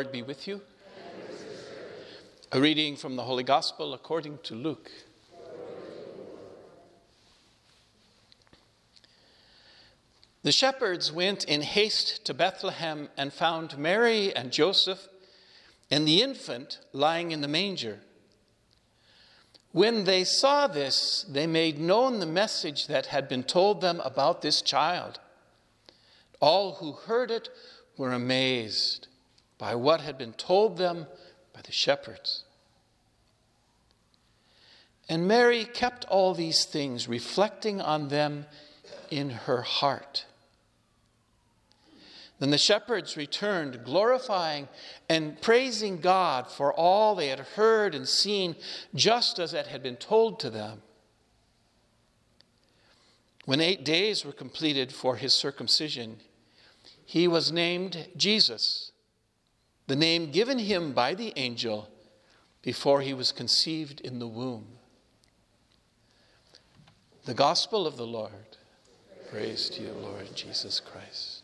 Lord be with you. A reading from the Holy Gospel according to Luke. The shepherds went in haste to Bethlehem and found Mary and Joseph and the infant lying in the manger. When they saw this, they made known the message that had been told them about this child. All who heard it were amazed by what had been told them by the shepherds. And Mary kept all these things, reflecting on them in her heart. Then the shepherds returned, glorifying and praising God for all they had heard and seen, just as it had been told to them. When eight days were completed for his circumcision, he was named Jesus, the name given him by the angel before he was conceived in the womb. The Gospel of the Lord. Praise to you, Lord Jesus Christ.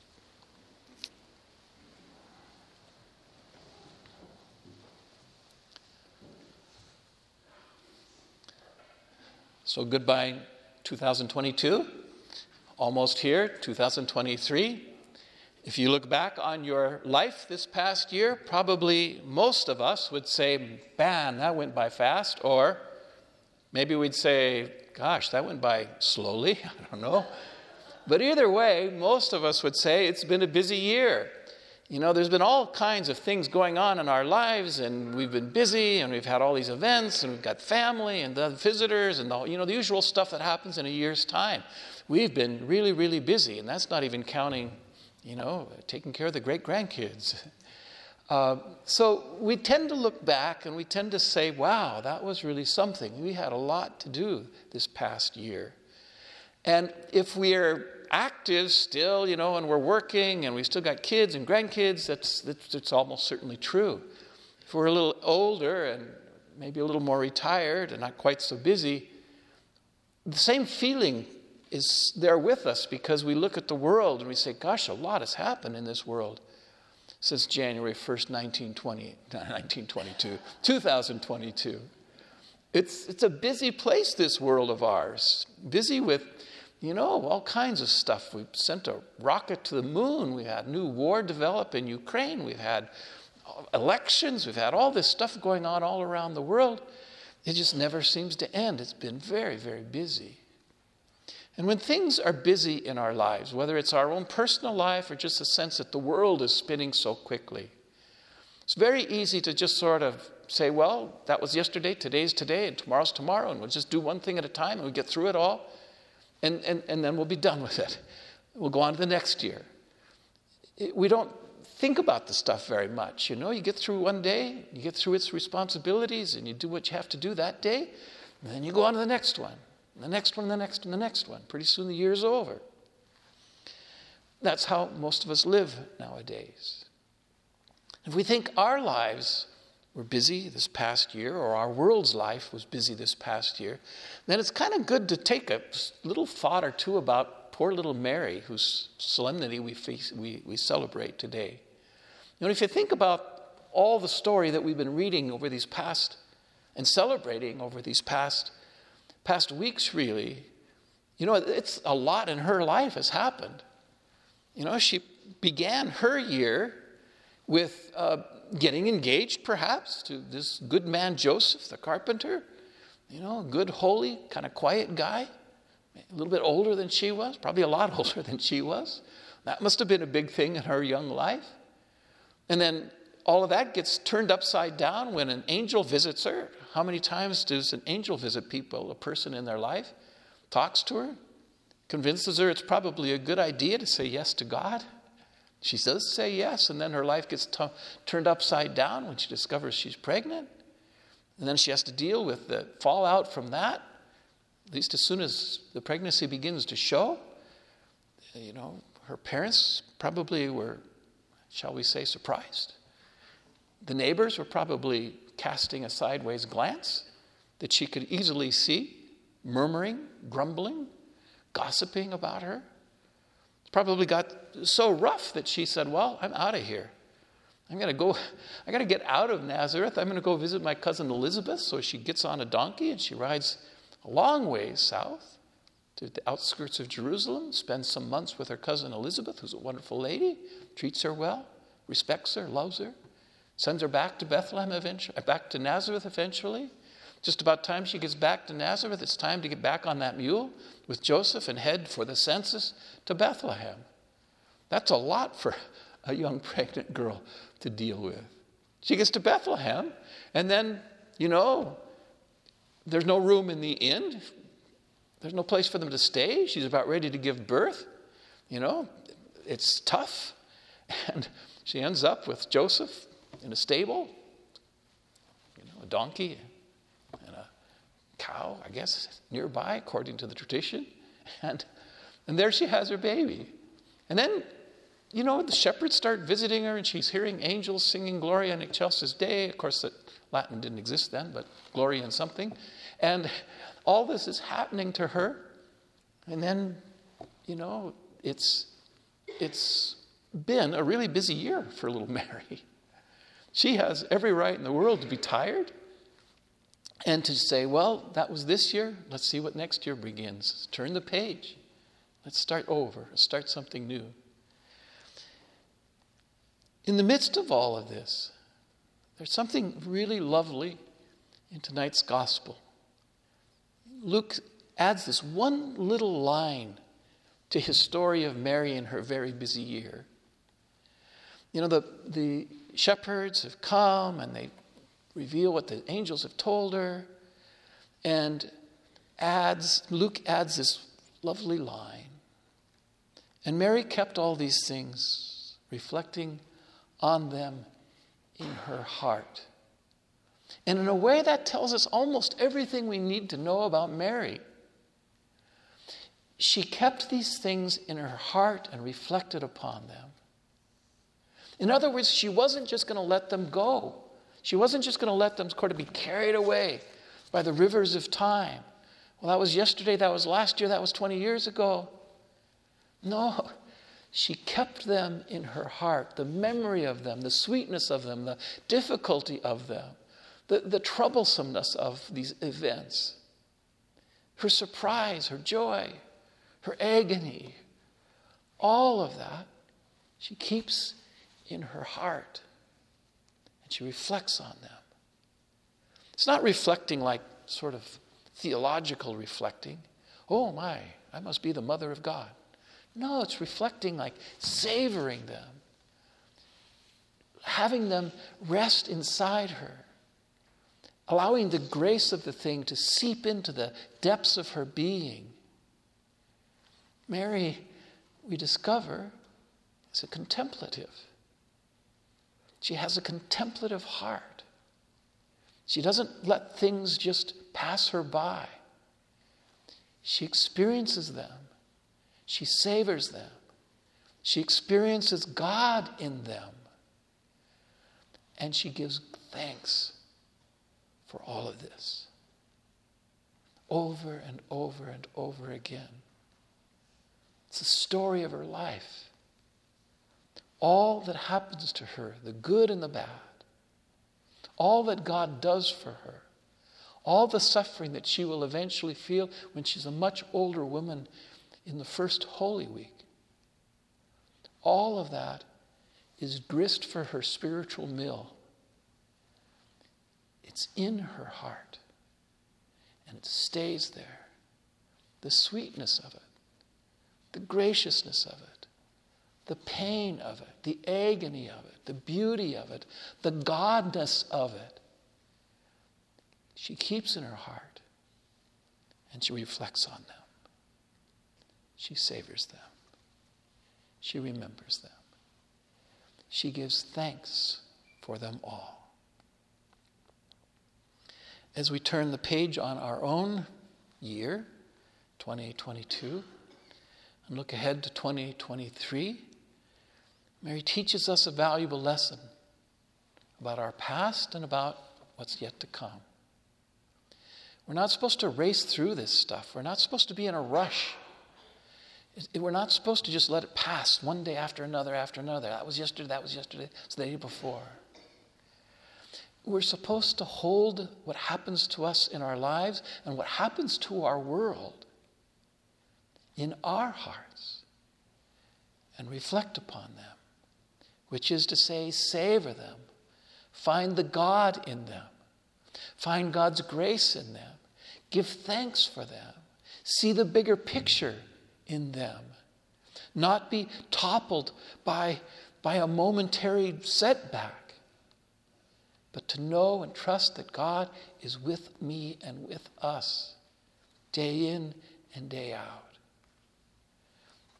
So, goodbye 2022, almost here, 2023. If you look back on your life this past year, probably most of us would say, man, that went by fast. Or maybe we'd say, gosh, that went by slowly. I don't know. But either way, most of us would say it's been a busy year. You know, there's been all kinds of things going on in our lives, and we've been busy, and we've had all these events, and we've got family and the visitors, and the, you know, the usual stuff that happens in a year's time. We've been really, really busy, and that's not even counting, you know, taking care of the great grandkids. Uh, so we tend to look back and we tend to say, wow, that was really something. We had a lot to do this past year. And if we are active still, you know, and we're working and we still got kids and grandkids, that's, that's, that's almost certainly true. If we're a little older and maybe a little more retired and not quite so busy, the same feeling is there with us because we look at the world and we say, gosh, a lot has happened in this world since January 1st, 1920, 1922, 2022. It's, it's a busy place, this world of ours. Busy with you know, all kinds of stuff. We sent a rocket to the moon. We had new war develop in Ukraine. We've had elections. We've had all this stuff going on all around the world. It just never seems to end. It's been very, very busy. And when things are busy in our lives, whether it's our own personal life or just a sense that the world is spinning so quickly, it's very easy to just sort of say, well, that was yesterday, today's today, and tomorrow's tomorrow, and we'll just do one thing at a time and we get through it all and, and, and then we'll be done with it. We'll go on to the next year. We don't think about the stuff very much. You know, you get through one day, you get through its responsibilities, and you do what you have to do that day, and then you go on to the next one, the next one, and the next one, the next one. Pretty soon the year's over. That's how most of us live nowadays. If we think our lives were busy this past year, or our world's life was busy this past year, then it's kind of good to take a little thought or two about poor little Mary, whose solemnity we, we, we celebrate today. Know, if you think about all the story that we've been reading over these past and celebrating over these past past weeks, really, you know, it's a lot in her life has happened. You know, she began her year with uh, getting engaged, perhaps, to this good man Joseph, the carpenter. You know, good, holy, kind of quiet guy, a little bit older than she was, probably a lot older than she was. That must have been a big thing in her young life. And then all of that gets turned upside down when an angel visits her. How many times does an angel visit people, a person in their life, talks to her, convinces her it's probably a good idea to say yes to God? She does say yes, and then her life gets t- turned upside down when she discovers she's pregnant. And then she has to deal with the fallout from that, at least as soon as the pregnancy begins to show. You know, her parents probably were, shall we say, surprised. The neighbors were probably casting a sideways glance that she could easily see, murmuring, grumbling, gossiping about her probably got so rough that she said, Well, I'm out of here. I'm going to go, I got to get out of Nazareth. I'm going to go visit my cousin Elizabeth. So she gets on a donkey and she rides a long ways south to the outskirts of Jerusalem, spends some months with her cousin Elizabeth, who's a wonderful lady, treats her well, respects her, loves her, sends her back to Bethlehem eventually, uh, back to Nazareth eventually. Just about time she gets back to Nazareth, it's time to get back on that mule with Joseph and head for the census to Bethlehem. That's a lot for a young pregnant girl to deal with. She gets to Bethlehem, and then, you know, there's no room in the inn. There's no place for them to stay. She's about ready to give birth. You know, it's tough. And she ends up with Joseph in a stable, you know, a donkey and a cow, I guess, nearby, according to the tradition. And, and there she has her baby. And then you know, the shepherds start visiting her and she's hearing angels singing Gloria in Excelsis Dei. Of course, that Latin didn't exist then, but Gloria in something. And all this is happening to her. And then, you know, it's, it's been a really busy year for little Mary. She has every right in the world to be tired and to say, well, that was this year. Let's see what next year begins. Turn the page. Let's start over, start something new. In the midst of all of this, there's something really lovely in tonight's gospel. Luke adds this one little line to his story of Mary in her very busy year. You know, the, the shepherds have come and they reveal what the angels have told her, and adds, Luke adds this lovely line. And Mary kept all these things, reflecting on them in her heart. And in a way, that tells us almost everything we need to know about Mary. She kept these things in her heart and reflected upon them. In other words, she wasn't just going to let them go. She wasn't just going to let them sort of be carried away by the rivers of time. Well, that was yesterday, that was last year, that was 20 years ago. No, she kept them in her heart, the memory of them, the sweetness of them, the difficulty of them, the, the troublesomeness of these events, her surprise, her joy, her agony, all of that she keeps in her heart and she reflects on them. It's not reflecting like sort of theological reflecting. Oh my, I must be the mother of God. No, it's reflecting like savoring them, having them rest inside her, allowing the grace of the thing to seep into the depths of her being. Mary, we discover, is a contemplative. She has a contemplative heart. She doesn't let things just pass her by. She experiences them she savors them. She experiences God in them. And she gives thanks for all of this. Over and over and over again. It's the story of her life. All that happens to her, the good and the bad, all that God does for her, all the suffering that she will eventually feel when she's a much older woman in the first Holy Week. All of that is grist for her spiritual mill. It's in her heart, and it stays there. The sweetness of it, the graciousness of it, the pain of it, the agony of it, the beauty of it, the godness of it. She keeps in her heart, and she reflects on them. She savors them. She remembers them. She gives thanks for them all. As we turn the page on our own year, 2022, and look ahead to 2023, Mary teaches us a valuable lesson about our past and about what's yet to come. We're not supposed to race through this stuff. We're not supposed to be in a rush We're not supposed to just let it pass one day after another after another. That was yesterday, that was yesterday, it's the day before. We're supposed to hold what happens to us in our lives and what happens to our world in our hearts and reflect upon them, which is to say, savor them, find the God in them, find God's grace in them, give thanks for them, see the bigger picture in them, not be toppled by, by a momentary setback but to know and trust that God is with me and with us day in and day out.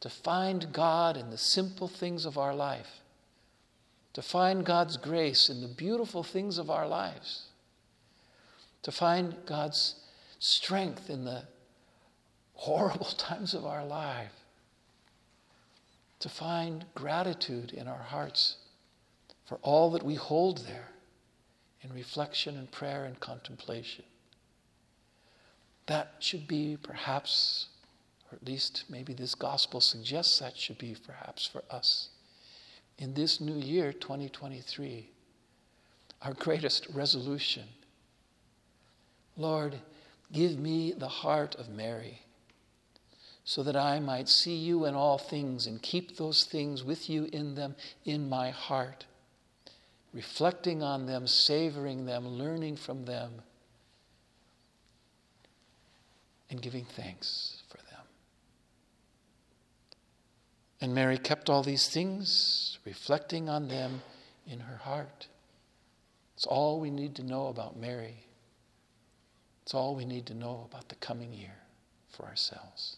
To find God in the simple things of our life, to find God's grace in the beautiful things of our lives, to find God's strength in the horrible times of our life, to find gratitude in our hearts for all that we hold there in reflection and prayer and contemplation. That should be perhaps, or at least maybe this gospel suggests that should be perhaps for us in this new year, 2023, our greatest resolution. Lord, give me the heart of Mary so that I might see you in all things and keep those things with you in them in my heart reflecting on them, savoring them, learning from them, and giving thanks for them. And Mary kept all these things, reflecting on them in her heart. It's all we need to know about Mary. It's all we need to know about the coming year for ourselves.